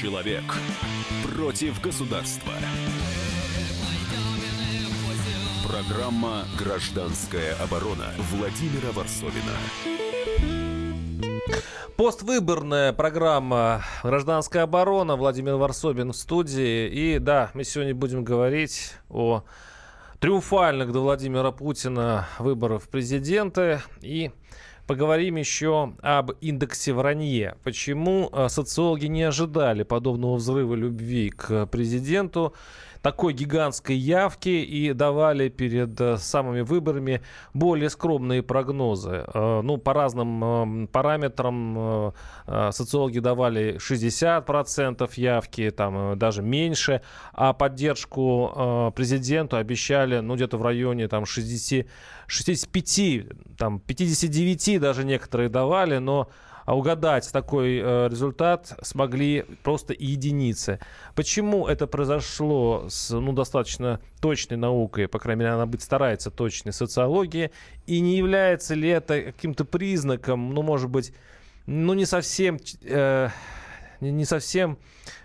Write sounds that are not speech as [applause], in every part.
Человек против государства. Программа «Гражданская оборона» Владимира Варсовина. Поствыборная программа «Гражданская оборона». Владимир Варсобин в студии. И да, мы сегодня будем говорить о триумфальных до Владимира Путина выборах в президенты. И поговорим еще об индексе вранье. Почему э, социологи не ожидали подобного взрыва любви к президенту? Такой гигантской явки и давали перед э, самыми выборами более скромные прогнозы. Э, ну, по разным параметрам социологи давали 60% явки, там даже меньше, а поддержку президенту обещали, ну, где-то в районе там 60 65, там 59 даже некоторые давали, но а угадать такой э, результат смогли просто единицы. Почему это произошло с ну, достаточно точной наукой, по крайней мере, она быть старается точной социологии, и не является ли это каким-то признаком, ну, может быть, ну, не совсем, э, не совсем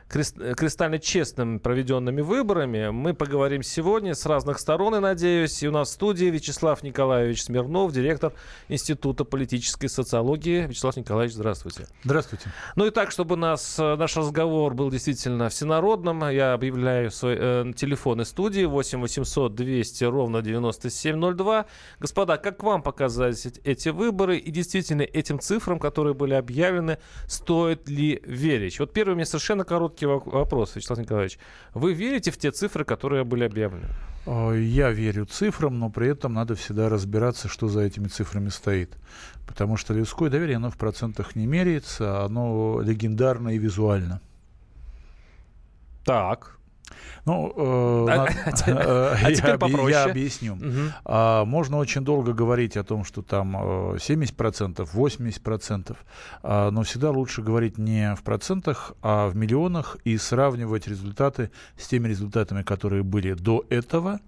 кристально честным проведенными выборами. Мы поговорим сегодня с разных сторон, и надеюсь. И у нас в студии Вячеслав Николаевич Смирнов, директор Института политической социологии. Вячеслав Николаевич, здравствуйте. Здравствуйте. Ну и так, чтобы нас, э, наш разговор был действительно всенародным, я объявляю свой э, телефоны студии 8 800 200 ровно 9702. Господа, как вам показались эти выборы и действительно этим цифрам, которые были объявлены, стоит ли верить? Вот первый мне совершенно короткий короткий вопрос, Вячеслав Николаевич. Вы верите в те цифры, которые были объявлены? Я верю цифрам, но при этом надо всегда разбираться, что за этими цифрами стоит. Потому что людское доверие, оно в процентах не меряется, оно легендарно и визуально. Так. Ну, э, а, [laughs] [laughs] э, а я, попроще. я объясню. Угу. А, можно очень долго говорить о том, что там 70%, 80%, а, но всегда лучше говорить не в процентах, а в миллионах и сравнивать результаты с теми результатами, которые были до этого,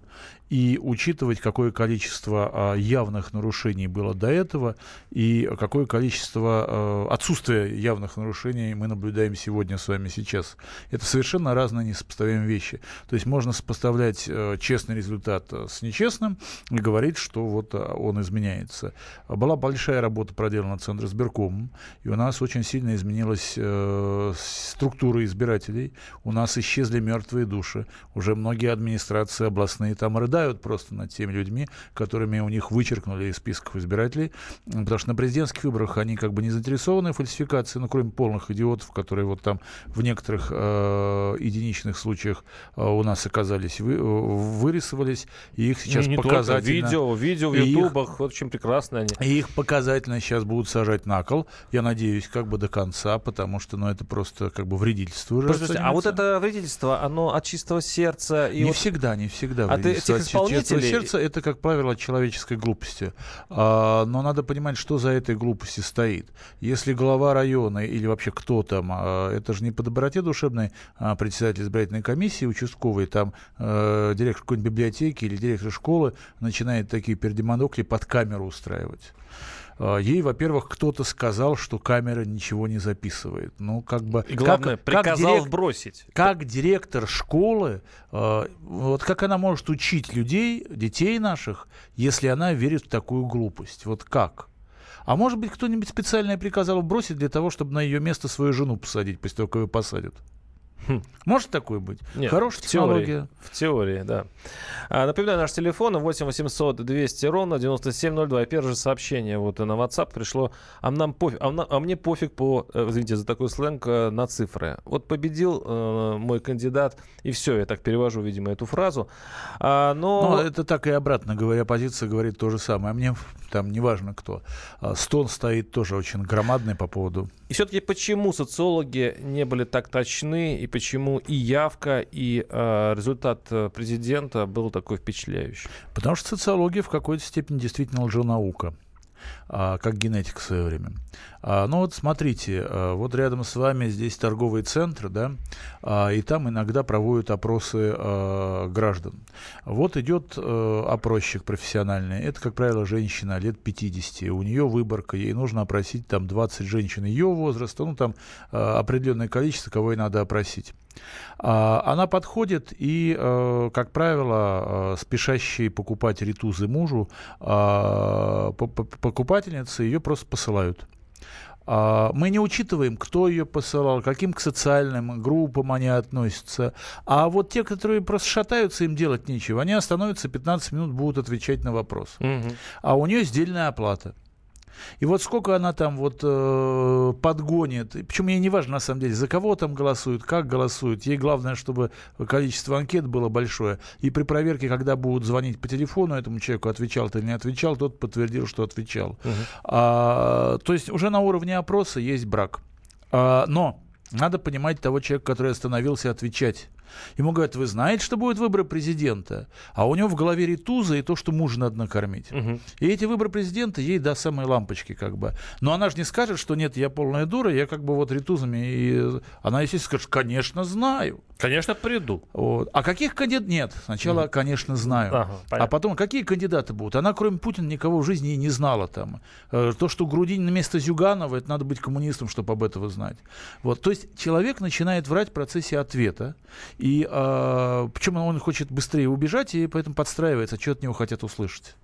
и учитывать, какое количество а, явных нарушений было до этого и какое количество а, отсутствия явных нарушений мы наблюдаем сегодня с вами сейчас. Это совершенно разные несопоставимые вещи. То есть можно сопоставлять а, честный результат с нечестным и говорить, что вот он изменяется. Была большая работа проделана Центром сберком, и у нас очень сильно изменилась э, структура избирателей. У нас исчезли мертвые души. Уже многие администрации областные там рыдают страдают просто над теми людьми, которыми у них вычеркнули из списков избирателей, потому что на президентских выборах они как бы не заинтересованы в фальсификации, ну, кроме полных идиотов, которые вот там в некоторых э, единичных случаях э, у нас оказались, вы, вырисовались, и их сейчас не, не показательно... Только видео, видео в ютубах, их, вот очень прекрасно они. И их показательно сейчас будут сажать на кол, я надеюсь, как бы до конца, потому что, ну, это просто как бы вредительство уже Подождите, А вот это вредительство, оно от чистого сердца? И не вот... всегда, не всегда. А ты этих исполнителей... сердца — это, как правило, от человеческой глупости. А, но надо понимать, что за этой глупостью стоит. Если глава района или вообще кто там, а, это же не по доброте душевной а, председатель избирательной комиссии, участковый, там а, директор какой-нибудь библиотеки или директор школы начинает такие пердемонокли под камеру устраивать. А, ей, во-первых, кто-то сказал, что камера ничего не записывает. Ну, как бы... И главное, как, приказал как дирек... бросить. Как директор школы, э, вот как она может учить людей, детей наших, если она верит в такую глупость? Вот как? А может быть, кто-нибудь специально приказал бросить для того, чтобы на ее место свою жену посадить, после того, как ее посадят? Хм. Может такое быть? Нет, Хорошая в технология. Теории, в теории, да. А, напоминаю, наш телефон 8 800 200 ровно 9702. Первое же сообщение вот на WhatsApp пришло. А, нам пофиг, а, а мне пофиг по, э, извините за такой сленг, э, на цифры. Вот победил э, мой кандидат, и все, я так перевожу, видимо, эту фразу. А, но... но это так и обратно говоря, оппозиция говорит то же самое. А мне там неважно кто. А, стон стоит тоже очень громадный по поводу. И все-таки почему социологи не были так точны, и почему и явка, и э, результат э, президента был такой впечатляющий? Потому что социология в какой-то степени действительно лженаука как генетика в свое время. А, ну вот смотрите, а, вот рядом с вами здесь торговый центр, да, а, и там иногда проводят опросы а, граждан. Вот идет а, опросчик профессиональный, это, как правило, женщина лет 50, у нее выборка, ей нужно опросить там 20 женщин ее возраста, ну там а, определенное количество, кого ей надо опросить. А, она подходит и, э, как правило, э, спешащие покупать ритузы мужу, а, покупательницы ее просто посылают. А, мы не учитываем, кто ее посылал, каким к социальным группам они относятся. А вот те, которые просто шатаются, им делать нечего. Они остановятся 15 минут, будут отвечать на вопрос. Угу. А у нее сдельная оплата. И вот сколько она там вот э, подгонит, причем ей не важно на самом деле, за кого там голосуют, как голосуют, ей главное, чтобы количество анкет было большое. И при проверке, когда будут звонить по телефону этому человеку, отвечал ты или не отвечал, тот подтвердил, что отвечал. Угу. А, то есть уже на уровне опроса есть брак. А, но надо понимать того человека, который остановился отвечать. Ему говорят, вы знаете, что будет выборы президента? А у него в голове ритуза и то, что мужа надо накормить. Угу. И эти выборы президента ей до самой лампочки как бы. Но она же не скажет, что нет, я полная дура, я как бы вот ритузами. И она, естественно, скажет, конечно, знаю. Конечно, приду. Вот. А каких кандидатов? Нет. Сначала, угу. конечно, знаю. Ага, а потом, какие кандидаты будут? Она, кроме Путина, никого в жизни и не знала там. Э, то, что Грудинин на место Зюганова, это надо быть коммунистом, чтобы об этом знать. Вот. То есть человек начинает врать в процессе ответа. И э, почему он хочет быстрее убежать, и поэтому подстраивается, что от него хотят услышать.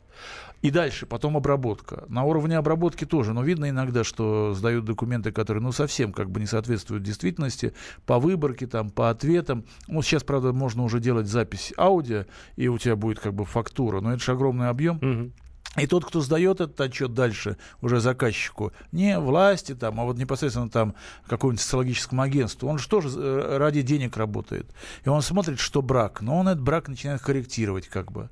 И дальше, потом обработка. На уровне обработки тоже, но видно иногда, что сдают документы, которые, ну, совсем как бы не соответствуют действительности, по выборке, там, по ответам. Ну, сейчас, правда, можно уже делать запись аудио, и у тебя будет как бы фактура, но это же огромный объем. Угу. И тот, кто сдает этот отчет дальше уже заказчику, не власти там, а вот непосредственно там какому-нибудь социологическому агентству, он же тоже э, ради денег работает. И он смотрит, что брак, но он этот брак начинает корректировать как бы.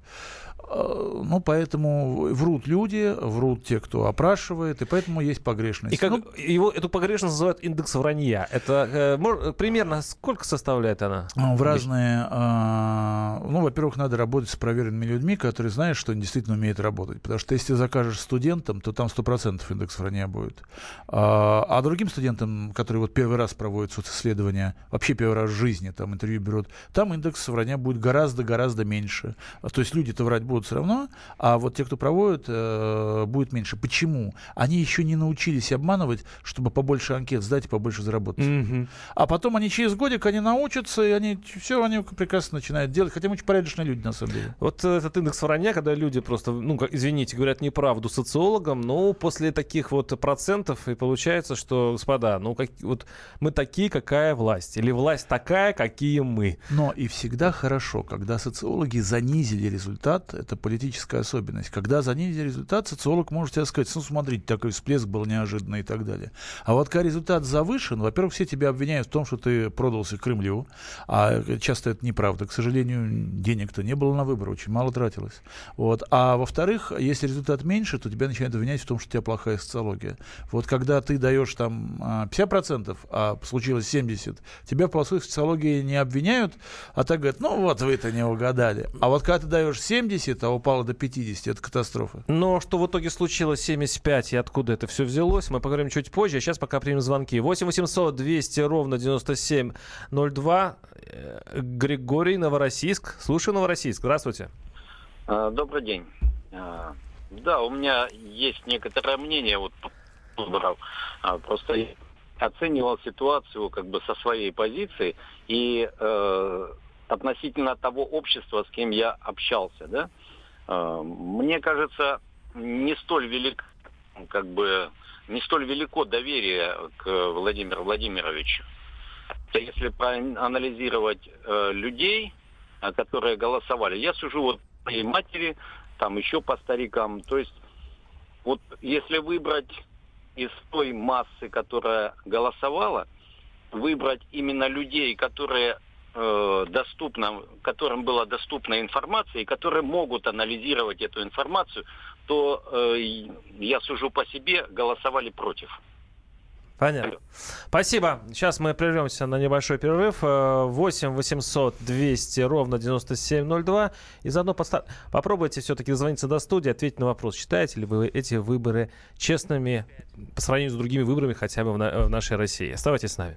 Э, ну, поэтому врут люди, врут те, кто опрашивает, и поэтому есть погрешность. И как ну, его, эту погрешность называют индекс вранья. Это э, мор, примерно сколько составляет она? Ну, в разные... Э, ну, во-первых, надо работать с проверенными людьми, которые знают, что они действительно умеют работать. Потому что если ты закажешь студентам, то там 100% индекс вранья будет. А, а другим студентам, которые вот первый раз проводят социсследования, вообще первый раз в жизни там интервью берут, там индекс вранья будет гораздо-гораздо меньше. То есть люди-то врать будут будут все равно, а вот те, кто проводит, э, будет меньше. Почему? Они еще не научились обманывать, чтобы побольше анкет сдать и побольше заработать. Mm-hmm. А потом они через годик, они научатся, и они все, они прекрасно начинают делать. Хотя мы очень порядочные люди, на самом деле. Вот этот индекс вранья, когда люди просто, ну, извините, говорят неправду социологам, но после таких вот процентов и получается, что, господа, ну, как, вот мы такие, какая власть. Или власть такая, какие мы. Но и всегда хорошо, когда социологи занизили результат, это политическая особенность. Когда занизили результат, социолог может тебе сказать, ну, смотрите, такой всплеск был неожиданный и так далее. А вот когда результат завышен, во-первых, все тебя обвиняют в том, что ты продался Кремлю, а часто это неправда. К сожалению, денег-то не было на выборы, очень мало тратилось. Вот. А во-вторых, если результат меньше, то тебя начинают обвинять в том, что у тебя плохая социология. Вот когда ты даешь там 50%, а, а случилось 70%, тебя плохой социологии не обвиняют, а так говорят, ну вот вы-то не угадали. А вот когда ты даешь 70, 70, а упало до 50. Это катастрофа. Но что в итоге случилось 75 и откуда это все взялось, мы поговорим чуть позже. А сейчас пока примем звонки. 8 800 200 ровно 9702. Э, Григорий Новороссийск. Слушаю Новороссийск. Здравствуйте. А, добрый день. А, да, у меня есть некоторое мнение вот выборов. А, просто я оценивал ситуацию как бы со своей позиции и э, относительно того общества, с кем я общался, да, э, мне кажется, не столь велик, как бы, не столь велико доверие к Владимиру Владимировичу. Если проанализировать э, людей, э, которые голосовали, я сужу вот моей матери, там еще по старикам, то есть вот если выбрать из той массы, которая голосовала, выбрать именно людей, которые э, доступна, которым была доступна информация и которые могут анализировать эту информацию, то э, я сужу по себе, голосовали против. Понятно. Спасибо. Сейчас мы прервемся на небольшой перерыв. 8 800 200 ровно 9702. И заодно поста... попробуйте все-таки дозвониться до студии, ответить на вопрос. Считаете ли вы эти выборы честными по сравнению с другими выборами хотя бы в, на... в нашей России? Оставайтесь с нами.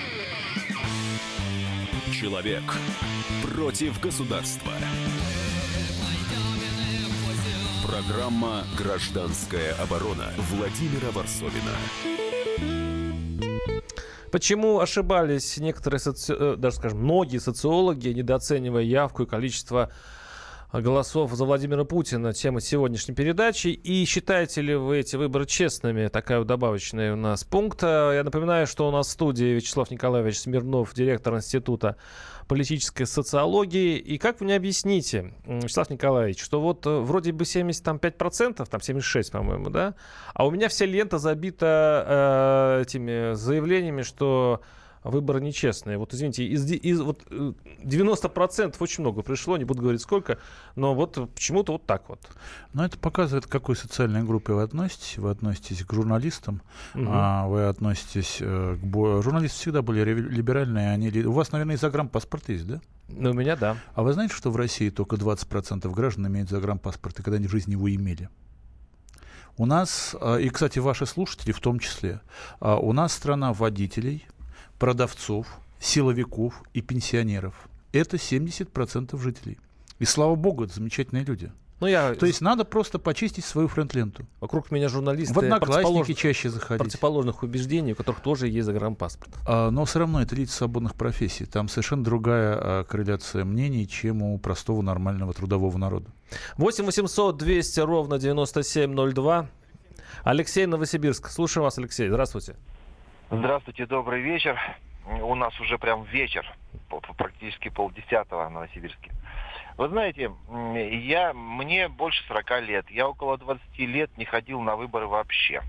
Человек против государства. Программа «Гражданская оборона» Владимира Варсовина. Почему ошибались некоторые, соци... Э, даже скажем, многие социологи, недооценивая явку и количество голосов за Владимира Путина. Тема сегодняшней передачи. И считаете ли вы эти выборы честными? Такая вот добавочная у нас пункт. Я напоминаю, что у нас в студии Вячеслав Николаевич Смирнов, директор Института политической социологии. И как вы мне объясните, Вячеслав Николаевич, что вот э, вроде бы 75%, там 76, по-моему, да, а у меня вся лента забита э, этими заявлениями, что выборы нечестные. Вот, извините, из, из вот 90% э, очень много пришло, не буду говорить сколько, но вот почему-то вот так вот. Но это показывает, к какой социальной группе вы относитесь. Вы относитесь к журналистам, угу. а вы относитесь э, к... Бо... Журналисты всегда были либеральные. Они... У вас, наверное, и загранпаспорт есть, да? Ну, у меня да. А вы знаете, что в России только 20% граждан имеют загранпаспорт, и когда они в жизни его имели? У нас, э, и, кстати, ваши слушатели в том числе, у нас страна водителей, продавцов, силовиков и пенсионеров. Это 70% жителей. И слава богу, это замечательные люди. Ну, я... То есть надо просто почистить свою френд-ленту. Вокруг меня журналисты в одноклассники чаще заходить. Противоположных убеждений, у которых тоже есть загранпаспорт. А, но все равно это лица свободных профессий. Там совершенно другая а, корреляция мнений, чем у простого нормального трудового народа. 8 800 200 ровно 9702. Алексей Новосибирск. Слушаю вас, Алексей. Здравствуйте. Здравствуйте, добрый вечер. У нас уже прям вечер, практически полдесятого в Новосибирске. Вы знаете, я, мне больше 40 лет. Я около 20 лет не ходил на выборы вообще.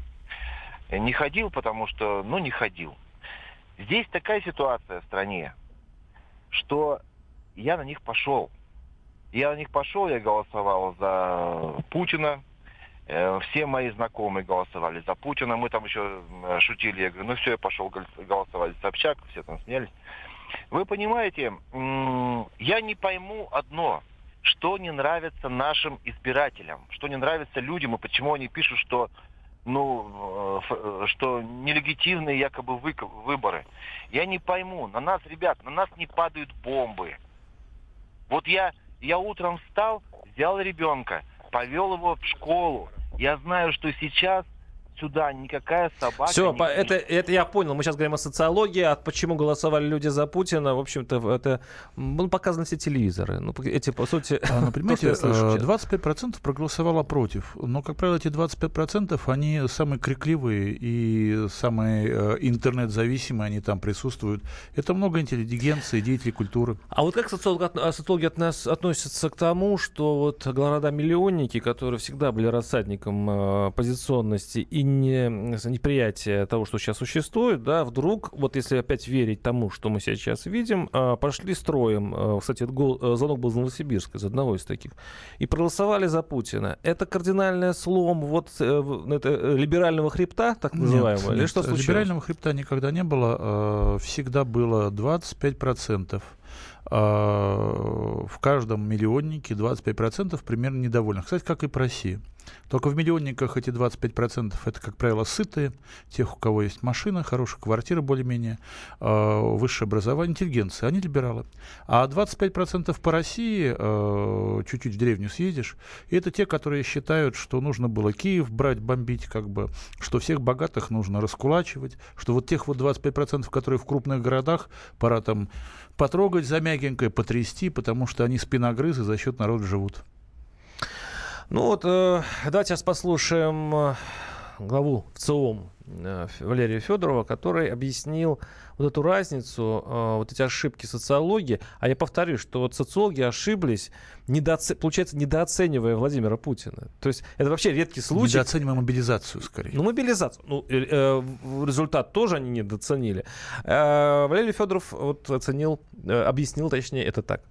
Не ходил, потому что, ну, не ходил. Здесь такая ситуация в стране, что я на них пошел. Я на них пошел, я голосовал за Путина, все мои знакомые голосовали за Путина. Мы там еще шутили. Я говорю, ну все, я пошел голосовать за Собчак. Все там снялись. Вы понимаете, я не пойму одно. Что не нравится нашим избирателям, что не нравится людям, и почему они пишут, что ну, э, э, что нелегитимные якобы выборы. Я не пойму. На нас, ребят, на нас не падают бомбы. Вот я, я утром встал, взял ребенка, повел его в школу. Я знаю, что сейчас сюда никакая собака... Все, не это, это я понял. Мы сейчас говорим о социологии, а почему голосовали люди за Путина. В общем-то, это ну, показаны все телевизоры. Ну, эти, по сути... А, ну, [laughs] понимаете, 25% э, проголосовало против. Но, как правило, эти 25% они самые крикливые и самые э, интернет-зависимые, они там присутствуют. Это много интеллигенции, деятелей культуры. А вот как социологи, а социологи от нас относятся к тому, что вот города-миллионники, которые всегда были рассадником э, позиционности и не, неприятие того, что сейчас существует, да, вдруг, вот если опять верить тому, что мы сейчас видим, а, пошли строем, а, кстати, э, звонок был из Новосибирска, из одного из таких, и проголосовали за Путина. Это кардинальный слом вот э, это, э, либерального хребта, так называемого, нет, или нет, что случилось? Либерального хребта никогда не было, всегда было 25% в каждом миллионнике 25% примерно недовольных. Кстати, как и по России. Только в миллионниках эти 25% это, как правило, сытые, тех, у кого есть машина, хорошая квартира более-менее, э, высшее образование, интеллигенция, они либералы. А 25% по России, э, чуть-чуть в деревню съедешь, и это те, которые считают, что нужно было Киев брать, бомбить, как бы, что всех богатых нужно раскулачивать, что вот тех вот 25%, которые в крупных городах, пора там потрогать за мягенькое, потрясти, потому что они спиногрызы за счет народа живут. Ну вот, э, давайте сейчас послушаем э, главу ВЦИОМ э, Валерия Федорова, который объяснил вот эту разницу, э, вот эти ошибки социологии. А я повторю, что вот социологи ошиблись, недооце... получается, недооценивая Владимира Путина. То есть это вообще редкий случай. Недооценивая мобилизацию, скорее. Ну, мобилизацию. Ну, э, результат тоже они недооценили. Валерий Федоров вот оценил, объяснил, точнее, это так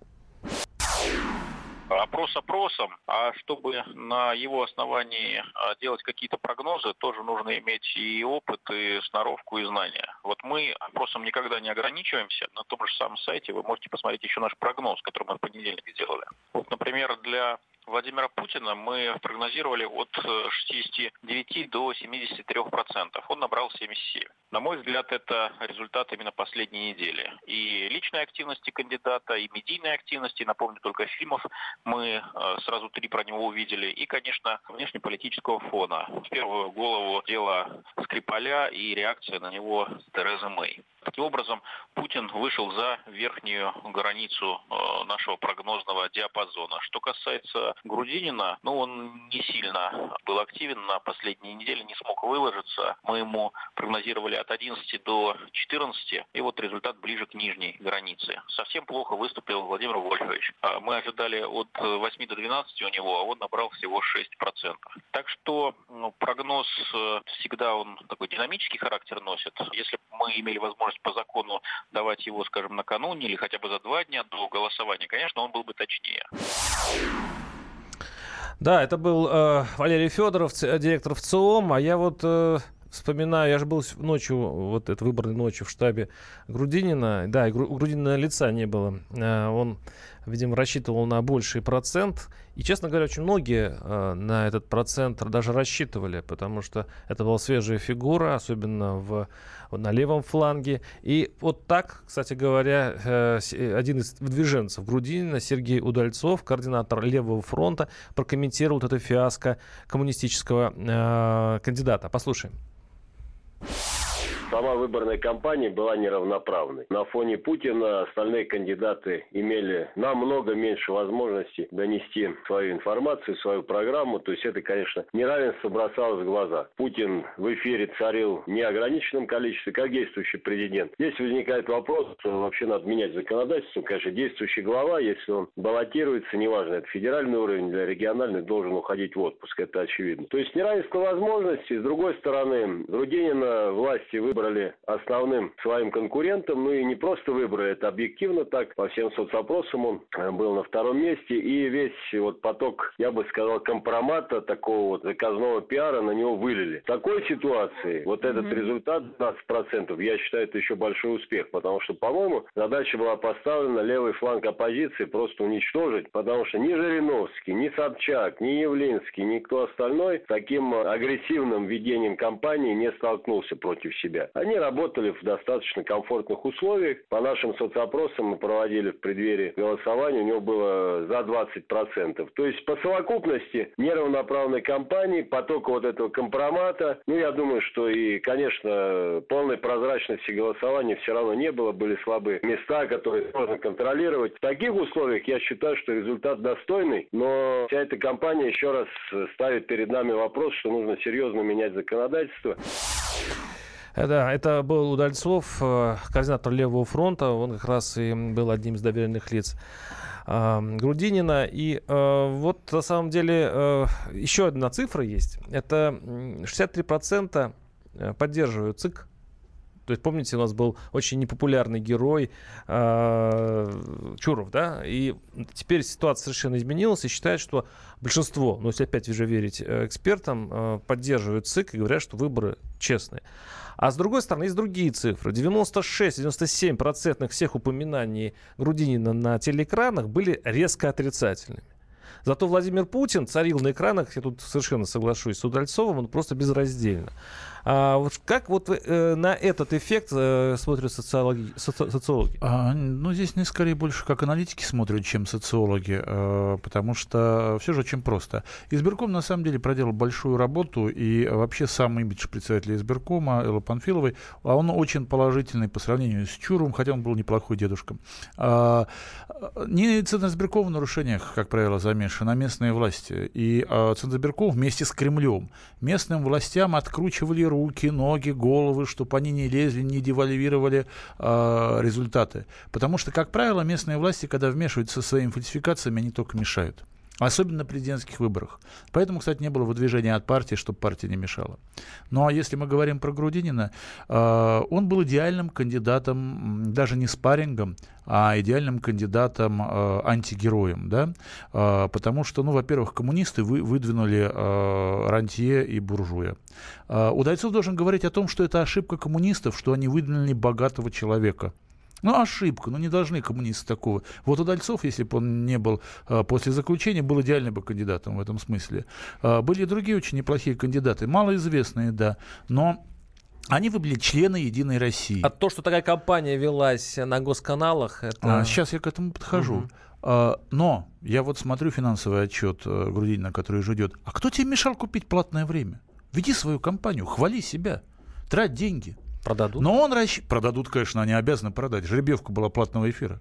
опрос опросом, а чтобы на его основании а, делать какие-то прогнозы, тоже нужно иметь и опыт, и сноровку, и знания. Вот мы опросом никогда не ограничиваемся. На том же самом сайте вы можете посмотреть еще наш прогноз, который мы в понедельник сделали. Вот, например, для Владимира Путина мы прогнозировали от 69 э, до 73 процентов. Он набрал 77. На мой взгляд, это результат именно последней недели. И личной активности кандидата, и медийной активности, напомню, только фильмов мы э, сразу три про него увидели. И, конечно, внешнеполитического фона. В первую голову дело Скрипаля и реакция на него Терезы Мэй. Таким образом, Путин вышел за верхнюю границу э, нашего прогнозного диапазона. Что касается Грудинина, ну, он не сильно был активен на последней неделе, не смог выложиться. Мы ему прогнозировали от 11 до 14, и вот результат ближе к нижней границе. Совсем плохо выступил Владимир Вольфович. А мы ожидали от 8 до 12 у него, а он набрал всего 6%. Так что ну, прогноз э, всегда он такой динамический характер носит. Если мы имели возможность по закону давать его, скажем, накануне или хотя бы за два дня до голосования, конечно, он был бы точнее. Да, это был э, Валерий Федоров, директор ВЦИОМ, а я вот э, вспоминаю, я же был ночью, вот этой выборной ночью в штабе Грудинина, да, и у Грудинина лица не было, э, он видимо, рассчитывал на больший процент. И, честно говоря, очень многие э, на этот процент даже рассчитывали, потому что это была свежая фигура, особенно в, на левом фланге. И вот так, кстати говоря, э, один из движенцев Грудинина, Сергей Удальцов, координатор Левого фронта, прокомментировал вот это фиаско коммунистического э, кандидата. Послушаем сама выборная кампания была неравноправной. На фоне Путина остальные кандидаты имели намного меньше возможностей донести свою информацию, свою программу. То есть это, конечно, неравенство бросалось в глаза. Путин в эфире царил в неограниченном количестве, как действующий президент. Здесь возникает вопрос, вообще надо менять законодательство. Конечно, действующий глава, если он баллотируется, неважно, это федеральный уровень или региональный, должен уходить в отпуск. Это очевидно. То есть неравенство возможностей. С другой стороны, Грудинина власти выбрали выбрали основным своим конкурентом, ну и не просто выбрали, это объективно так, по всем соцопросам он э, был на втором месте, и весь вот поток, я бы сказал, компромата, такого вот заказного пиара на него вылили. В такой ситуации вот этот mm-hmm. результат 12%, я считаю, это еще большой успех, потому что, по-моему, задача была поставлена левый фланг оппозиции просто уничтожить, потому что ни Жириновский, ни Собчак, ни Явлинский, никто остальной таким агрессивным ведением кампании не столкнулся против себя. Они работали в достаточно комфортных условиях. По нашим соцопросам мы проводили в преддверии голосования, у него было за 20%. То есть по совокупности неравноправной кампании, потока вот этого компромата, ну, я думаю, что и, конечно, полной прозрачности голосования все равно не было, были слабые места, которые сложно контролировать. В таких условиях я считаю, что результат достойный, но вся эта кампания еще раз ставит перед нами вопрос, что нужно серьезно менять законодательство. Э, да, это был Удальцов, э, координатор Левого фронта. Он как раз и был одним из доверенных лиц э, Грудинина. И вот на самом деле еще одна цифра есть. Это 63% поддерживают ЦИК. То есть, помните, у нас был очень непопулярный герой э, Чуров, да? И теперь ситуация совершенно изменилась, и считают, что большинство, ну, если опять уже верить экспертам, э, поддерживают ЦИК и говорят, что выборы честные. А с другой стороны, есть другие цифры. 96-97% всех упоминаний Грудинина на телеэкранах были резко отрицательными. Зато Владимир Путин царил на экранах, я тут совершенно соглашусь с Удальцовым, он просто безраздельно. А вот как вот э, на этот эффект э, смотрят социологи, соци, социологи? А, ну, здесь не скорее больше как аналитики смотрят, чем социологи, э, потому что все же очень просто. Избирком на самом деле проделал большую работу, и вообще сам имидж председателя избиркома Эллы Панфиловой, а он очень положительный по сравнению с Чуром, хотя он был неплохой дедушка. А, не Центр избирком в нарушениях, как правило, замешан, а местные власти. И а, Центр избирком вместе с Кремлем местным властям откручивали руки, ноги, головы, чтобы они не лезли, не девальвировали э, результаты. Потому что, как правило, местные власти, когда вмешиваются со своими фальсификациями, они только мешают. Особенно на президентских выборах. Поэтому, кстати, не было выдвижения от партии, чтобы партия не мешала. Ну а если мы говорим про Грудинина, э, он был идеальным кандидатом, даже не спаррингом, а идеальным кандидатом э, антигероем, да, э, потому что, ну, во-первых, коммунисты вы, выдвинули э, рантье и буржуя. Э, Удальцов должен говорить о том, что это ошибка коммунистов, что они выдвинули богатого человека. Ну, ошибка, ну не должны коммунисты такого. Вот Удальцов, если бы он не был э, после заключения, был идеальным бы кандидатом в этом смысле. Э, были другие очень неплохие кандидаты, малоизвестные, да, но они выбили члены Единой России. А то, что такая кампания велась на госканалах, это... А, сейчас я к этому подхожу. Угу. А, но я вот смотрю финансовый отчет э, Грудинина, который уже идет. А кто тебе мешал купить платное время? Веди свою компанию, хвали себя, трать деньги. Продадут? Но он расщ... Продадут, конечно, они обязаны продать. Жеребьевка была платного эфира.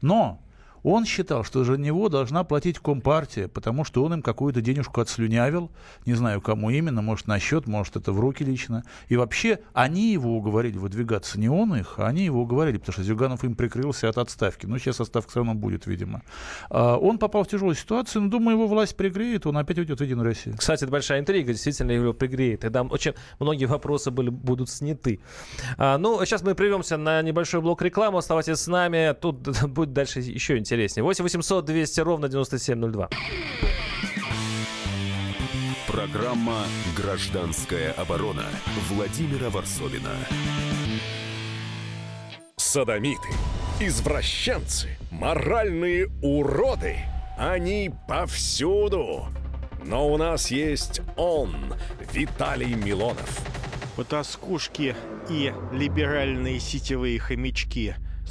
Но он считал, что за него должна платить Компартия, потому что он им какую-то денежку отслюнявил, не знаю, кому именно, может, на счет, может, это в руки лично. И вообще, они его уговорили выдвигаться, не он их, а они его уговорили, потому что Зюганов им прикрылся от отставки. Ну, сейчас отставка все равно будет, видимо. А, он попал в тяжелую ситуацию, но, думаю, его власть пригреет, он опять уйдет в Единую Россию. Кстати, это большая интрига, действительно его пригреет. И там очень многие вопросы были, будут сняты. А, ну, сейчас мы прервемся на небольшой блок рекламы. Оставайтесь с нами. Тут [laughs] будет дальше еще интереснее интереснее. 8 800 200 ровно 9702. Программа «Гражданская оборона» Владимира Варсовина. Садомиты, извращенцы, моральные уроды. Они повсюду. Но у нас есть он, Виталий Милонов. Потаскушки и либеральные сетевые хомячки –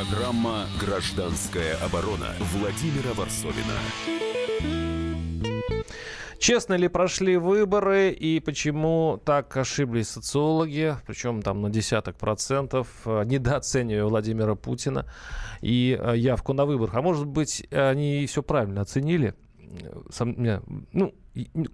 Программа «Гражданская оборона» Владимира Варсовина. Честно ли прошли выборы и почему так ошиблись социологи, причем там на десяток процентов, э, недооценивая Владимира Путина и э, явку на выборах. А может быть, они все правильно оценили? Сом, ну,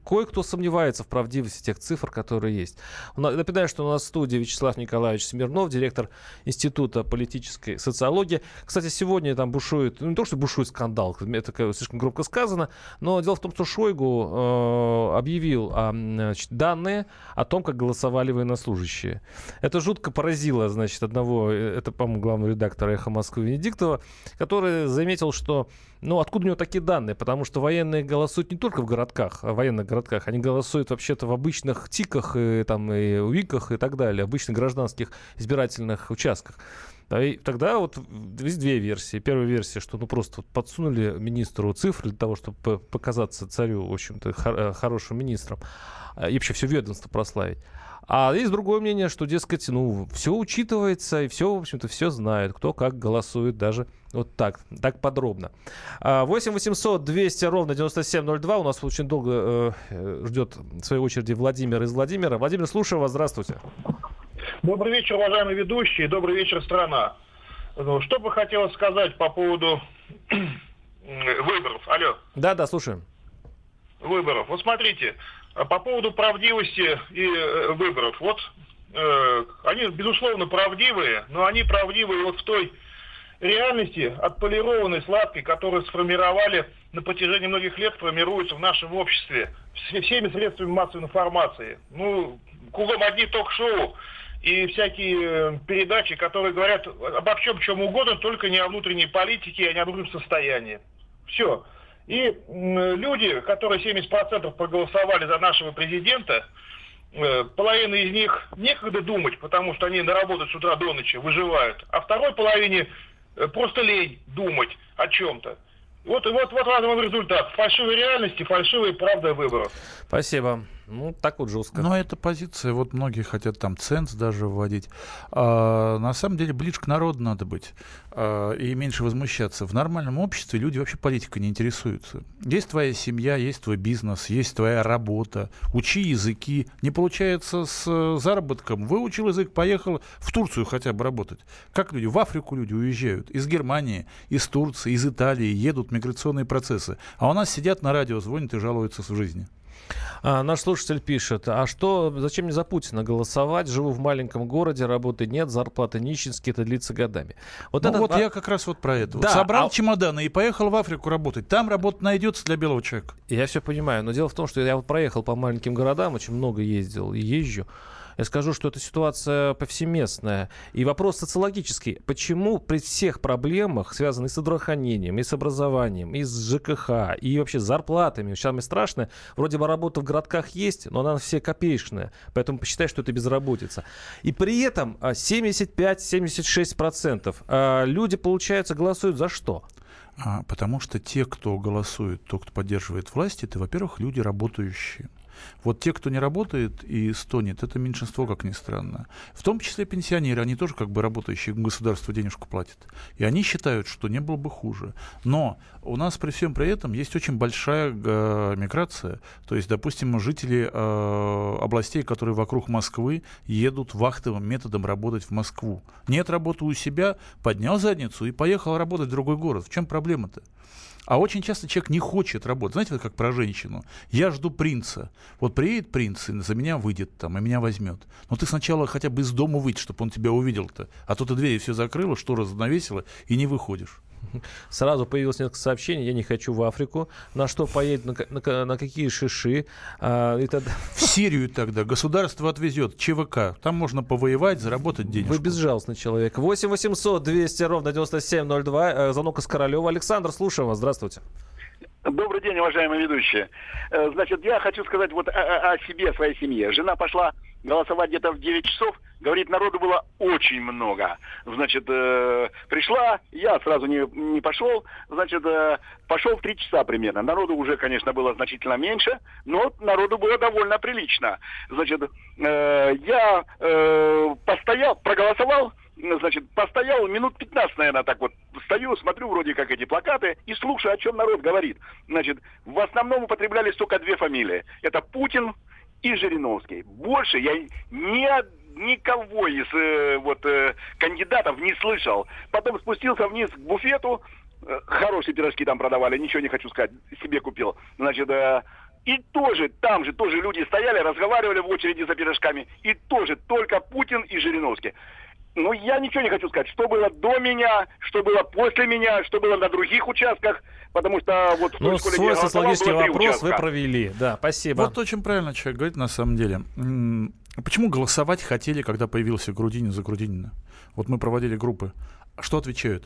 кое-кто сомневается в правдивости тех цифр, которые есть. Напоминаю, что у нас в студии Вячеслав Николаевич Смирнов, директор Института политической социологии. Кстати, сегодня там бушует, ну не то, что бушует скандал, это слишком громко сказано, но дело в том, что Шойгу э, объявил э, данные о том, как голосовали военнослужащие. Это жутко поразило, значит, одного, э, это, по-моему, главного редактора «Эхо Москвы» Венедиктова, который заметил, что ну, откуда у него такие данные? Потому что военные голосуют не только в городках, военных городках. Они голосуют вообще-то в обычных ТИКах, и, там, и УИКах и так далее, обычных гражданских избирательных участках. Тогда вот есть две версии. Первая версия, что ну просто подсунули министру цифры для того, чтобы показаться царю, в общем-то, хор- хорошим министром, а, и вообще все ведомство прославить. А есть другое мнение, что, дескать, ну, все учитывается, и все, в общем-то, все знают, кто как голосует, даже вот так, так подробно. 8 800 200 ровно 9702. У нас очень долго э, ждет, в своей очереди, Владимир из Владимира. Владимир, слушаю вас, здравствуйте. Добрый вечер, уважаемые ведущие, добрый вечер, страна. Ну, что бы хотелось сказать по поводу [clears throat] выборов? Алло. Да, да, слушаем. Выборов. Вот смотрите, по поводу правдивости и э, выборов. Вот э, они, безусловно, правдивые, но они правдивые вот в той реальности, отполированной, сладкой, которую сформировали на протяжении многих лет, формируются в нашем обществе всеми средствами массовой информации. Ну, кругом одни ток-шоу и всякие э, передачи, которые говорят обо всем, чем угодно, только не о внутренней политике, а не о внутреннем состоянии. Все. И люди, которые 70% проголосовали за нашего президента, э, половина из них некогда думать, потому что они на работу с утра до ночи выживают, а второй половине э, просто лень думать о чем-то. Вот, вот, вот вам результат. Фальшивой реальности, фальшивая правда выборов. Спасибо. Ну, так вот жестко. Но это позиция, вот многие хотят там ценз даже вводить. А, на самом деле ближе к народу надо быть а, и меньше возмущаться. В нормальном обществе люди вообще политикой не интересуются. Есть твоя семья, есть твой бизнес, есть твоя работа. Учи языки. Не получается с э, заработком. Выучил язык, поехал в Турцию хотя бы работать. Как люди? В Африку люди уезжают. Из Германии, из Турции, из Италии едут миграционные процессы. А у нас сидят на радио, звонят и жалуются в жизни. А, наш слушатель пишет, а что, зачем мне за Путина голосовать? Живу в маленьком городе, работы нет, зарплаты нищенские, это длится годами. Вот, ну это, вот а... я как раз вот про это. Да, вот собрал а... чемоданы и поехал в Африку работать. Там работа найдется для белого человека. Я все понимаю, но дело в том, что я вот проехал по маленьким городам, очень много ездил и езжу. Я скажу, что эта ситуация повсеместная. И вопрос социологический. Почему при всех проблемах, связанных с здравоохранением, и с образованием, и с ЖКХ, и вообще с зарплатами, самое страшное, вроде бы работа в городках есть, но она все копеечная. Поэтому посчитай, что это безработица. И при этом 75-76% а, а, люди, получается, голосуют за что? А, потому что те, кто голосует, тот, кто поддерживает власть, это, во-первых, люди работающие. Вот те, кто не работает и стонет, это меньшинство, как ни странно. В том числе пенсионеры, они тоже как бы работающие, государство денежку платят. И они считают, что не было бы хуже. Но у нас при всем при этом есть очень большая э, миграция. То есть, допустим, жители э, областей, которые вокруг Москвы, едут вахтовым методом работать в Москву. Нет работы у себя, поднял задницу и поехал работать в другой город. В чем проблема-то? А очень часто человек не хочет работать. Знаете, вот как про женщину. Я жду принца. Вот приедет принц и за меня выйдет там, и меня возьмет. Но ты сначала хотя бы из дома выйдь, чтобы он тебя увидел-то. А то ты двери все закрыла, шторы занавесила, и не выходишь. Сразу появилось несколько сообщений, я не хочу в Африку. На что поедет, на, на, на какие шиши. А, и тогда... [laughs] В Сирию тогда государство отвезет ЧВК. Там можно повоевать, заработать денег. Вы безжалостный человек. 8 800 200 ровно 9702. Э, звонок из Королева. Александр, слушаем вас. Здравствуйте. Добрый день, уважаемые ведущие. Э, значит, я хочу сказать вот о, о себе, о своей семье. Жена пошла голосовать где-то в 9 часов. Говорит, народу было очень много. Значит, э, пришла, я сразу не, не пошел. Значит, э, пошел в 3 часа примерно. Народу уже, конечно, было значительно меньше, но народу было довольно прилично. Значит, э, я э, постоял, проголосовал, значит, постоял минут 15, наверное, так вот стою, смотрю вроде как эти плакаты и слушаю, о чем народ говорит. Значит, в основном употреблялись только две фамилии. Это Путин и Жириновский. Больше я ни, никого из э, вот э, кандидатов не слышал. Потом спустился вниз к буфету, э, хорошие пирожки там продавали, ничего не хочу сказать, себе купил. Значит, э, и тоже, там же тоже люди стояли, разговаривали в очереди за пирожками. И тоже только Путин и Жириновский. Ну, я ничего не хочу сказать. Что было до меня, что было после меня, что было на других участках. Потому что вот в ну, школе, свой социологический вопрос участка. вы провели. Да, спасибо. Вот очень правильно человек говорит на самом деле. Почему голосовать хотели, когда появился Грудинин за Грудинина? Вот мы проводили группы. Что отвечают?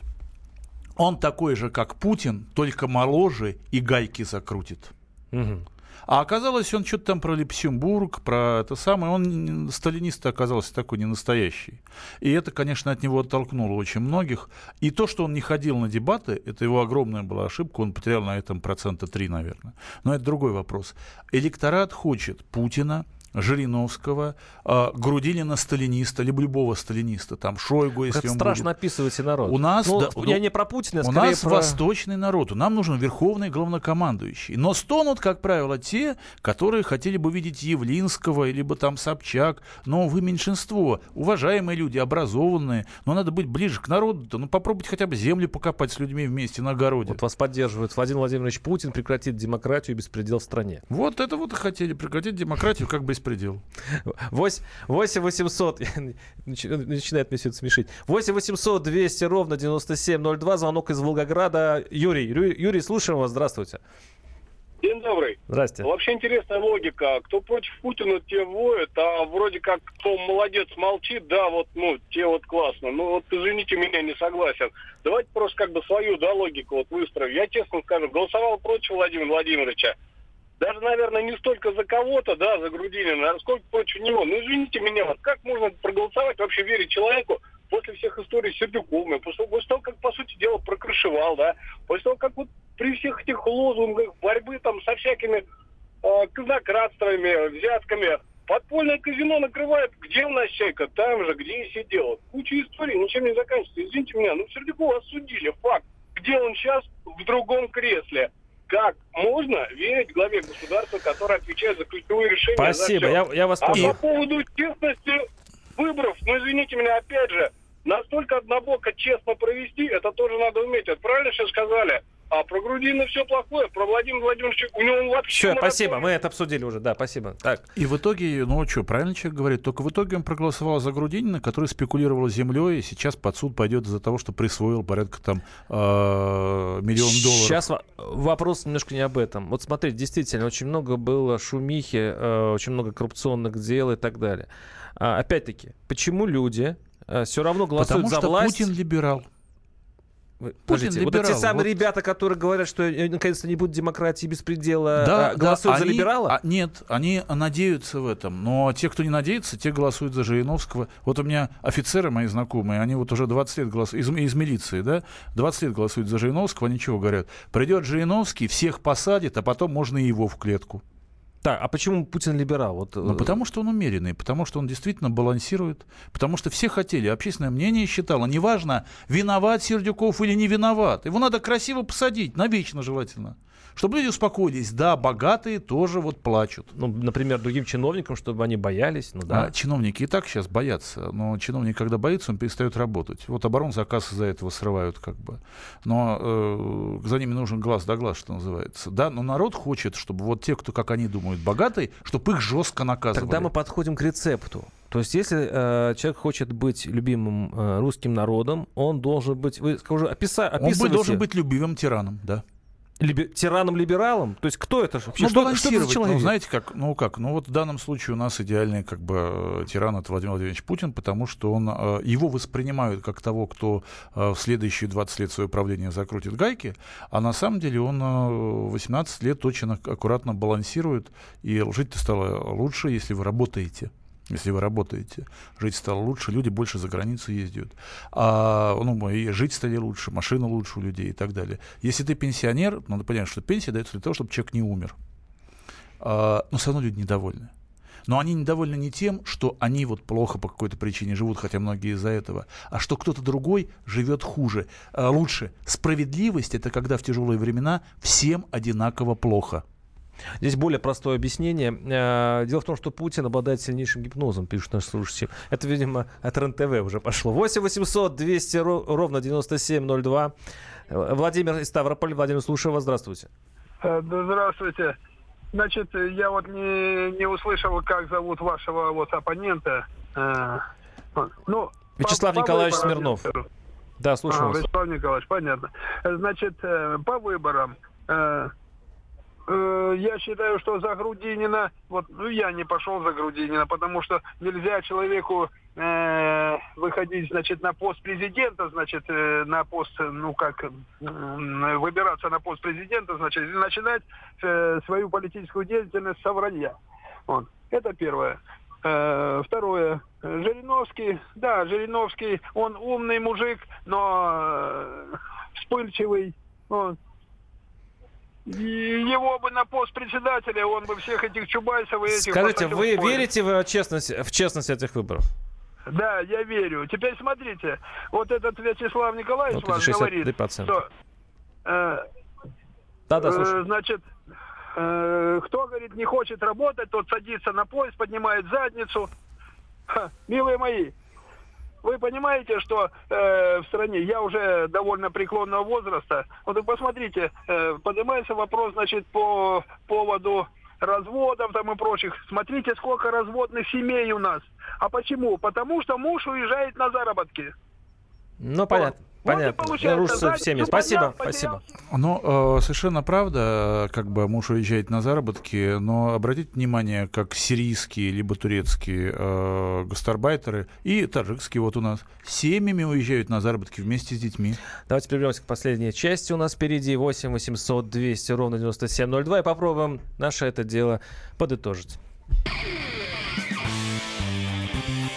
Он такой же, как Путин, только моложе и гайки закрутит. Угу. А оказалось, он что-то там про Люксембург, про это самое. Он сталинист оказался такой не настоящий. И это, конечно, от него оттолкнуло очень многих. И то, что он не ходил на дебаты, это его огромная была ошибка. Он потерял на этом процента 3, наверное. Но это другой вопрос. Электорат хочет Путина, Жириновского, э, Грудинина сталиниста, либо любого сталиниста, там Шойгу, если он страшно будет. описываете народ. У нас, ну, да, я ну, не про Путина, У нас про... восточный народ, нам нужен верховный главнокомандующий. Но стонут, как правило, те, которые хотели бы видеть Явлинского, либо там Собчак. Но вы меньшинство, уважаемые люди, образованные, но надо быть ближе к народу. Ну попробуйте хотя бы землю покопать с людьми вместе на огороде. Вот вас поддерживает Владимир Владимирович Путин, прекратит демократию и беспредел в стране. Вот это вот и хотели, прекратить демократию как бы беспредел. 8 800, [laughs] начинает меня все это смешить. 8 800 200 ровно 9702, звонок из Волгограда. Юрий, Юрий, слушаем вас, здравствуйте. День добрый. Здрасте. Вообще интересная логика. Кто против Путина, те воют, а вроде как кто молодец молчит, да, вот, ну, те вот классно. Ну, вот извините меня, не согласен. Давайте просто как бы свою, да, логику вот выстроим. Я честно скажу, голосовал против Владимира Владимировича даже, наверное, не столько за кого-то, да, за Грудинина, а сколько против него. Ну, извините меня, вот как можно проголосовать, вообще верить человеку после всех историй с Сердюковым, после, после того, как, по сути дела, прокрашивал, да, после того, как вот при всех этих лозунгах борьбы там со всякими э, казнократствами, взятками. Подпольное казино накрывает. Где у нас чайка? Там же, где и сидел. Куча историй, ничем не заканчивается. Извините меня, ну Сердюкова осудили, факт. Где он сейчас? В другом кресле как можно верить главе государства, который отвечает за ключевые решения? Спасибо, я, я вас понял. А по поводу честности выборов, ну извините меня, опять же, настолько однобоко честно провести, это тоже надо уметь. Это правильно сейчас сказали? А про Грудина все плохое, про Владимира Владимировича у него вообще... Все, спасибо, мы это обсудили уже, да, спасибо. Так. И в итоге, ну что, правильно человек говорит, только в итоге он проголосовал за Грудинина, который спекулировал землей, и сейчас под суд пойдет из-за того, что присвоил порядка там э, миллион долларов. Сейчас вопрос немножко не об этом. Вот смотрите, действительно, очень много было шумихи, э, очень много коррупционных дел и так далее. А, опять-таки, почему люди э, все равно голосуют Потому за что власть? Путин либерал. Подождите, вот эти самые вот... ребята, которые говорят, что э, наконец-то не будет демократии беспредела, да, а, голосуют да, за они, либерала? А, нет, они надеются в этом. Но те, кто не надеется, те голосуют за Жириновского. Вот у меня офицеры мои знакомые, они вот уже 20 лет голосуют, из, из милиции, да, 20 лет голосуют за Жириновского, они чего говорят? Придет Жириновский, всех посадит, а потом можно и его в клетку. Так, а почему Путин либерал? Вот... Ну, потому что он умеренный, потому что он действительно балансирует, потому что все хотели, общественное мнение считало, неважно, виноват Сердюков или не виноват, его надо красиво посадить, навечно желательно. Чтобы люди успокоились, да, богатые тоже вот плачут. Ну, например, другим чиновникам, чтобы они боялись, ну да. А, чиновники и так сейчас боятся, но чиновник, когда боится, он перестает работать. Вот оборонзаказ из-за этого срывают как бы. Но э, за ними нужен глаз да глаз, что называется. Да, но народ хочет, чтобы вот те, кто, как они думают, богатые, чтобы их жестко наказывали. Тогда мы подходим к рецепту. То есть, если э, человек хочет быть любимым э, русским народом, он должен быть, вы скажу, описа, описывайте... Он должен быть любимым тираном, да либи- тираном-либералом? То есть кто это вообще? Ну, что, что это за человек? Ну, знаете, как, ну как, ну вот в данном случае у нас идеальный как бы тиран это Владимир Владимирович Путин, потому что он, э, его воспринимают как того, кто э, в следующие 20 лет свое правление закрутит гайки, а на самом деле он 18 э, лет очень аккуратно балансирует, и жить-то стало лучше, если вы работаете если вы работаете. Жить стало лучше, люди больше за границу ездят. А, ну, и жить стали лучше, машина лучше у людей и так далее. Если ты пенсионер, надо понять, что пенсия дается для того, чтобы человек не умер. А, но все равно люди недовольны. Но они недовольны не тем, что они вот плохо по какой-то причине живут, хотя многие из-за этого, а что кто-то другой живет хуже, а, лучше. Справедливость — это когда в тяжелые времена всем одинаково плохо. Здесь более простое объяснение. Э, дело в том, что Путин обладает сильнейшим гипнозом, пишут наши слушатели. Это, видимо, от РНТВ уже пошло. 8 800 200 ровно 9702. Э, Владимир из Ставрополя. Владимир, слушаю вас. Здравствуйте. Э, здравствуйте. Значит, я вот не, не услышал, как зовут вашего вот оппонента. Ну, Вячеслав по, Николаевич по Смирнов. Да, слушаю а, вас. Вячеслав Николаевич, понятно. Значит, по выборам я считаю, что за Грудинина, вот, ну, я не пошел за Грудинина, потому что нельзя человеку э, выходить, значит, на пост президента, значит, э, на пост, ну, как, э, выбираться на пост президента, значит, и начинать э, свою политическую деятельность с вранья. Вот. Это первое. Э, второе. Жириновский, да, Жириновский, он умный мужик, но э, вспыльчивый. Вот его бы на пост председателя, он бы всех этих Чубайсов и этих... Скажите, вы верите в честность, в честность этих выборов? Да, я верю. Теперь смотрите, вот этот Вячеслав Николаевич вот вам говорит, что... Э, да, да. Э, значит, э, кто, говорит, не хочет работать, тот садится на поезд, поднимает задницу. Ха, милые мои, вы понимаете, что э, в стране я уже довольно преклонного возраста. Вот посмотрите, э, поднимается вопрос, значит, по поводу разводов там и прочих. Смотрите, сколько разводных семей у нас. А почему? Потому что муж уезжает на заработки. Ну, понятно. Понятно. Рушится всеми. Спасибо, спасибо. Ну, э, совершенно правда, как бы муж уезжает на заработки, но обратите внимание, как сирийские либо турецкие э, гастарбайтеры и таджикские вот у нас семьями уезжают на заработки вместе с детьми. Давайте прервемся к последней части. У нас впереди 8 800 200 ровно 9702 и попробуем наше это дело подытожить.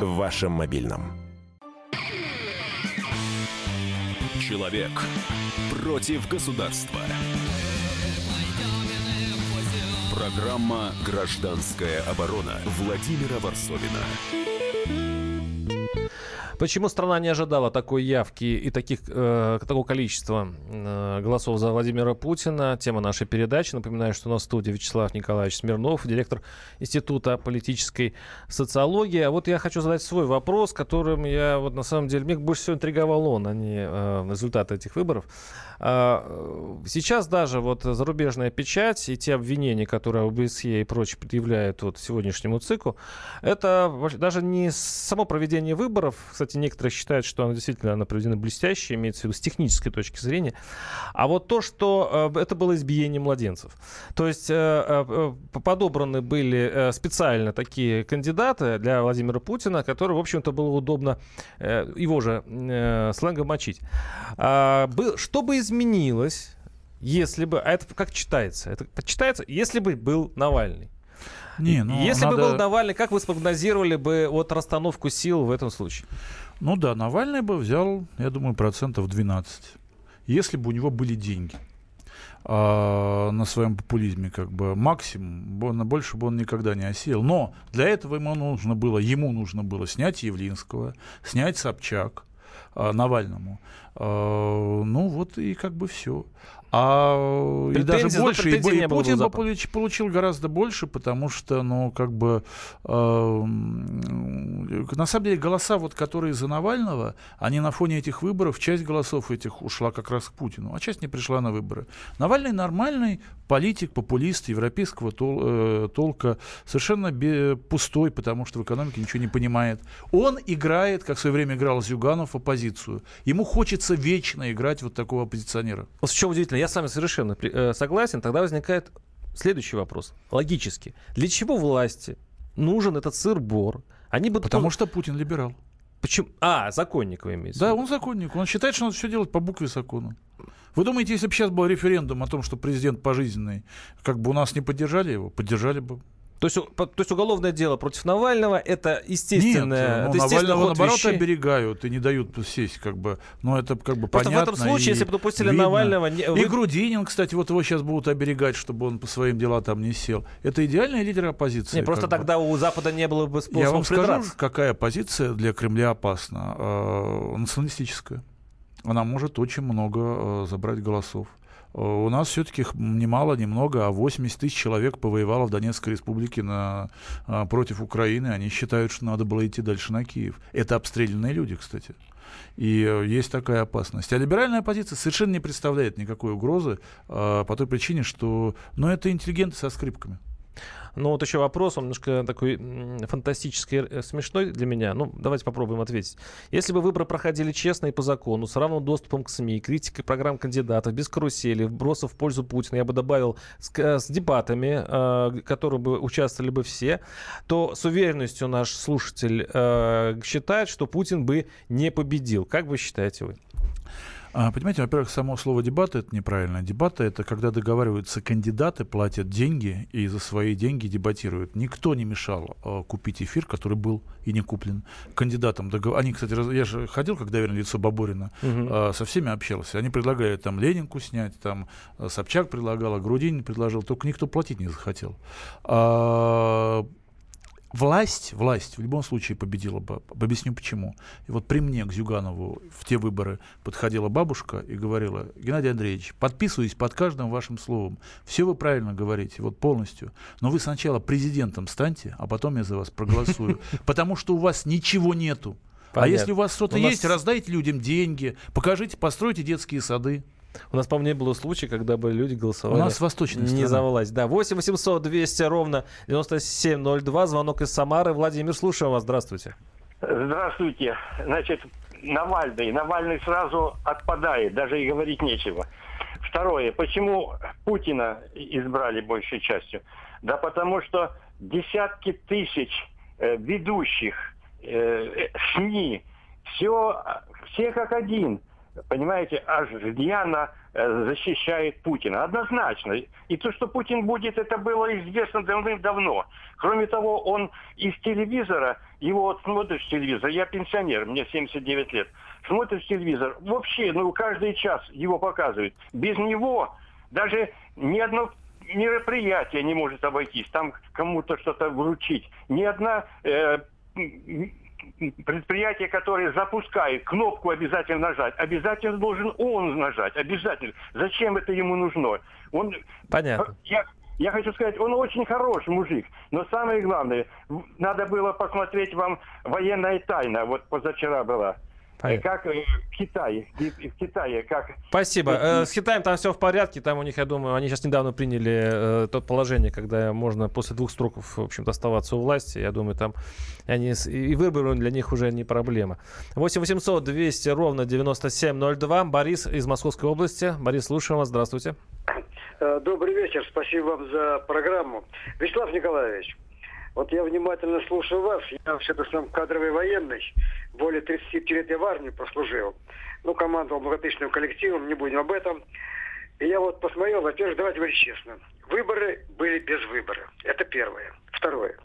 В вашем мобильном. Человек против государства. Программа «Гражданская оборона» Владимира Варсовина. Почему страна не ожидала такой явки и таких, э, такого количества э, голосов за Владимира Путина? Тема нашей передачи. Напоминаю, что на студии Вячеслав Николаевич Смирнов, директор Института политической социологии. А вот я хочу задать свой вопрос, которым я вот на самом деле, мне больше всего интриговал он, а не э, результаты этих выборов. А, сейчас даже вот зарубежная печать и те обвинения, которые ОБСЕ и прочее предъявляют вот сегодняшнему циклу, это даже не само проведение выборов, кстати, некоторые считают, что оно действительно оно проведено блестяще, имеется в виду с технической точки зрения, а вот то, что э, это было избиение младенцев. То есть э, э, подобраны были специально такие кандидаты для Владимира Путина, которые, в общем-то, было удобно его же сленгом мочить. А, что бы изменилось, если бы... А это как читается? Это читается, если бы был Навальный. Не, ну, Если надо... бы был Навальный, как вы спрогнозировали бы вот расстановку сил в этом случае? Ну да, Навальный бы взял, я думаю, процентов 12. Если бы у него были деньги а, на своем популизме, как бы максимум, больше бы он никогда не осел. Но для этого ему нужно было, ему нужно было снять Явлинского, снять Собчак, Навальному. А, ну вот и как бы все. А и даже больше, и, и Путин бы получ, получил гораздо больше, потому что, ну, как бы, э, на самом деле, голоса, вот, которые за Навального, они на фоне этих выборов, часть голосов этих ушла как раз к Путину, а часть не пришла на выборы. Навальный нормальный политик, популист европейского тол, э, толка, совершенно бе, пустой, потому что в экономике ничего не понимает. Он играет, как в свое время играл Зюганов, оппозицию. Ему хочется вечно играть вот такого оппозиционера. Вот чем удивительно, я с вами совершенно э, согласен. Тогда возникает следующий вопрос. Логически. Для чего власти нужен этот сыр-бор? Они бы Потому что Путин либерал. Почему? А, законник вы имеете. Да, он законник. Он считает, что надо все делать по букве закона. Вы думаете, если бы сейчас был референдум о том, что президент пожизненный, как бы у нас не поддержали его? Поддержали бы. То есть, то есть уголовное дело против Навального это естественное. Нет, ну, это Навального наоборот вещей. оберегают и не дают сесть, как бы. Но это как бы Просто понятно. в этом случае, если бы допустили видно. Навального, не, вы... и Грудинин, кстати, вот его сейчас будут оберегать, чтобы он по своим делам там не сел. Это идеальный лидер оппозиции. Не, просто тогда бы. у Запада не было бы способа. Я вам скажу, какая позиция для Кремля опасна. Э, националистическая. Она может очень много э, забрать голосов. У нас все-таки немало, немного, а 80 тысяч человек повоевало в Донецкой республике на, а, против Украины. Они считают, что надо было идти дальше на Киев. Это обстрелянные люди, кстати. И э, есть такая опасность. А либеральная оппозиция совершенно не представляет никакой угрозы э, по той причине, что ну, это интеллигенты со скрипками. Но вот еще вопрос, он немножко такой фантастический, э, смешной для меня. Ну, давайте попробуем ответить. Если бы выборы проходили честно и по закону, с равным доступом к СМИ, критикой программ кандидатов, без карусели, вбросов в пользу Путина, я бы добавил с, э, с дебатами, э, которые бы участвовали бы все, то с уверенностью наш слушатель э, считает, что Путин бы не победил. Как вы считаете вы? А, понимаете, во-первых, само слово дебаты это неправильно. Дебаты это когда договариваются кандидаты, платят деньги и за свои деньги дебатируют. Никто не мешал э, купить эфир, который был и не куплен кандидатам. Договор... Они, кстати, раз... я же ходил, как доверенное лицо Баборина, угу. э, со всеми общался. Они предлагали там Ленинку снять, там Собчак предлагал, а Грудинин предложил, только никто платить не захотел. А, власть, власть в любом случае победила бы. Объясню почему. И вот при мне к Зюганову в те выборы подходила бабушка и говорила, Геннадий Андреевич, подписываюсь под каждым вашим словом. Все вы правильно говорите, вот полностью. Но вы сначала президентом станьте, а потом я за вас проголосую. [laughs] Потому что у вас ничего нету. А если у вас что-то есть, раздайте людям деньги, покажите, постройте детские сады. У нас, по-моему, не было случая, когда бы люди голосовали. У нас восточная Не за власть. Да, 8 800 200 ровно 9702. Звонок из Самары. Владимир, слушаю вас. Здравствуйте. Здравствуйте. Значит, Навальный. Навальный сразу отпадает, даже и говорить нечего. Второе. Почему Путина избрали большей частью? Да потому что десятки тысяч э, ведущих э, СМИ, все, все как один, понимаете, аж рьяно э, защищает Путина. Однозначно. И то, что Путин будет, это было известно давным-давно. Кроме того, он из телевизора, его вот смотришь телевизор, я пенсионер, мне 79 лет, смотришь телевизор, вообще, ну, каждый час его показывают. Без него даже ни одно мероприятие не может обойтись, там кому-то что-то вручить. Ни одна э, предприятие, которое запускает, кнопку обязательно нажать. Обязательно должен он нажать. Обязательно. Зачем это ему нужно? Он, Понятно. Я, я хочу сказать, он очень хороший мужик. Но самое главное, надо было посмотреть вам военная тайна. Вот позавчера была. Понятно. Как э, в Китае, в Китае, как... Спасибо. Э, с Китаем там все в порядке, там у них, я думаю, они сейчас недавно приняли э, то положение, когда можно после двух сроков, в общем-то, оставаться у власти. Я думаю, там они и выборы для них уже не проблема. 8 800 200 ровно 9702. Борис из Московской области. Борис, слушаем вас. Здравствуйте. Добрый вечер. Спасибо вам за программу. Вячеслав Николаевич, вот я внимательно слушаю вас. Я вообще-то сам кадровый военный. Более 30 лет я в армии прослужил. Ну, командовал многотысячным коллективом, не будем об этом. И я вот посмотрел, во-первых, давайте говорить честно. Выборы были без выбора. Это первое. Второе.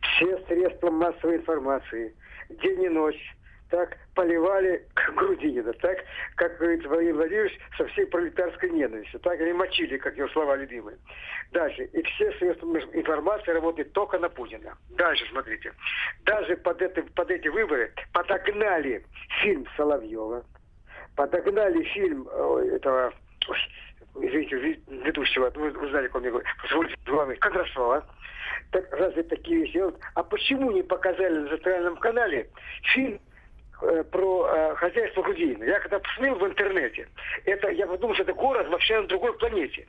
Все средства массовой информации, день и ночь, так поливали Грудинина, так, как говорит Владимир Владимирович, со всей пролетарской ненавистью. Так они мочили, как его слова любимые. Дальше. И все средства информации работают только на Путина. Дальше, смотрите. Даже под, это, под эти выборы подогнали фильм Соловьева, подогнали фильм этого, ой, извините, ведущего, вы, знали, как он мне говорит, позвольте, Кондрашова. Так разве такие вещи? А почему не показали на центральном канале фильм Э, про э, хозяйство Грудинина. Я когда посмотрел в интернете, это, я подумал, что это город вообще на другой планете.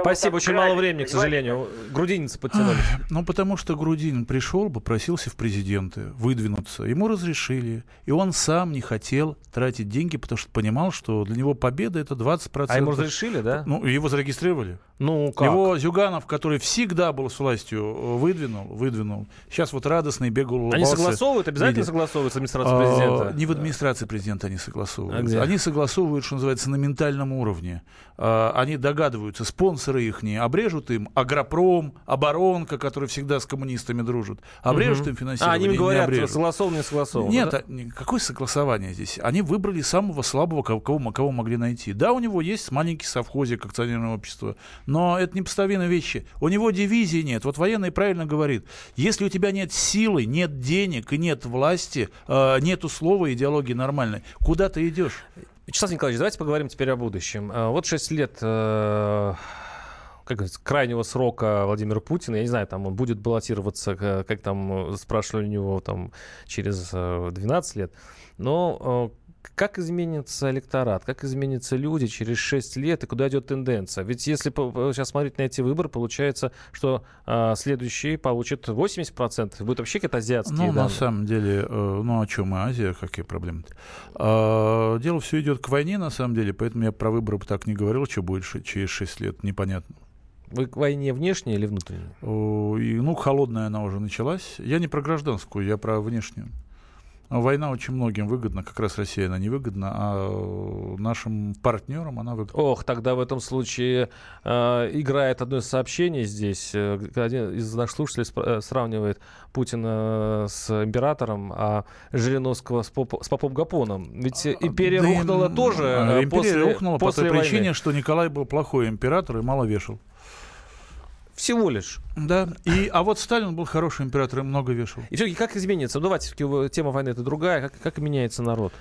Спасибо, очень мало времени, к сожалению. Грудининцы подтянулись. Ну, потому что Грудинин пришел, попросился в президенты выдвинуться. Ему разрешили. И он сам не хотел тратить деньги, потому что понимал, что для него победа это 20%. А ему разрешили, да? Ну, его зарегистрировали. Ну, как? Его Зюганов, который всегда был с властью, выдвинул, выдвинул. Сейчас вот радостный бегал, улыбался. Они согласовывают? Обязательно видя. согласовывают с администрацией президента? А, не в администрации президента они согласовывают. А они согласовывают, что называется, на ментальном уровне. А, они догадываются, спонсоры их не обрежут им Агропром, Оборонка, который всегда с коммунистами дружит, обрежут угу. им финансирование. А, они им говорят, не согласовано, не согласовано. Нет, да? какое согласование здесь? Они выбрали самого слабого, кого, кого могли найти. Да, у него есть маленький совхозик акционерное общество, но это непоставимые вещи. У него дивизии нет. Вот военный правильно говорит. Если у тебя нет силы, нет денег и нет власти, э, нет слова, идеологии нормальной, куда ты идешь? Вячеслав Николаевич, давайте поговорим теперь о будущем. Э, вот 6 лет э, как говорится, крайнего срока Владимира Путина. Я не знаю, там он будет баллотироваться, как там спрашивали у него там через 12 лет. Но как изменится электорат, как изменятся люди через 6 лет и куда идет тенденция? Ведь если сейчас смотреть на эти выборы, получается, что э, следующий получит 80%, будет вообще какие-то азиатские Ну, данные. на самом деле, э, ну, о чем и Азия, какие проблемы э, Дело все идет к войне, на самом деле, поэтому я про выборы так не говорил, что будет через 6 лет, непонятно. Вы к войне внешней или внутренней? И, ну, холодная она уже началась. Я не про гражданскую, я про внешнюю. Война очень многим выгодна, как раз Россия она не выгодна, а нашим партнерам она выгодна. Ох, тогда в этом случае э, играет одно из сообщений здесь. Э, один из наших слушателей спра- э, сравнивает Путина с императором, а Жириновского с, поп- с попом Гапоном. Ведь а, империя да, рухнула тоже империя после, рухнула после по той войны. причине, что Николай был плохой император и мало вешал. Всего лишь. Да. И, а вот Сталин был хороший император и много вешал. И все-таки как изменится? Ну, давайте, тема войны это другая. Как, как меняется народ?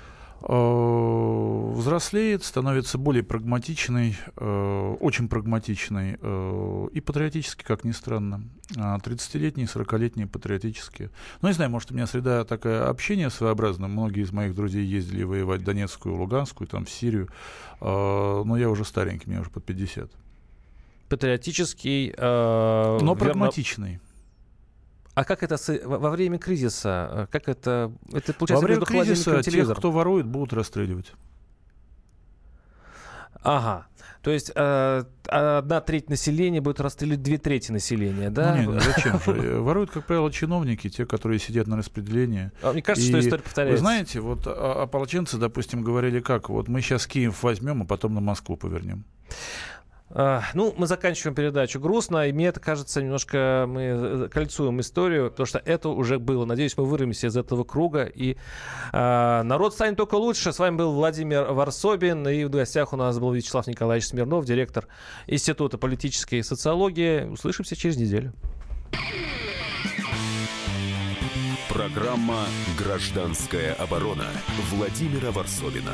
Э, взрослеет, становится более прагматичный, э, очень прагматичный э, и патриотический, как ни странно. 30-летние, а 40-летние патриотические. Ну, не знаю, может, у меня среда такая общение своеобразное. Многие из моих друзей ездили воевать в Донецкую, Луганскую, там, в Сирию. Но я уже старенький, мне уже под 50 патриотический... Э, Но верно... прагматичный. А как это во время кризиса? Э, как это, это получается во время кризиса тех, кто ворует, будут расстреливать. Ага. То есть э, одна треть населения будет расстрелять две трети населения, да? Ну, нет, зачем же? Воруют, как правило, чиновники, те, которые сидят на распределении. А мне кажется, и, что история повторяется. Вы знаете, вот ополченцы, допустим, говорили как? Вот мы сейчас Киев возьмем, а потом на Москву повернем. Ну, мы заканчиваем передачу грустно, и мне это кажется, немножко мы э, кольцуем историю, потому что это уже было. Надеюсь, мы вырвемся из этого круга, и э, народ станет только лучше. С вами был Владимир Варсобин, и в гостях у нас был Вячеслав Николаевич Смирнов, директор Института политической социологии. Услышимся через неделю. Программа «Гражданская оборона» Владимира Варсобина.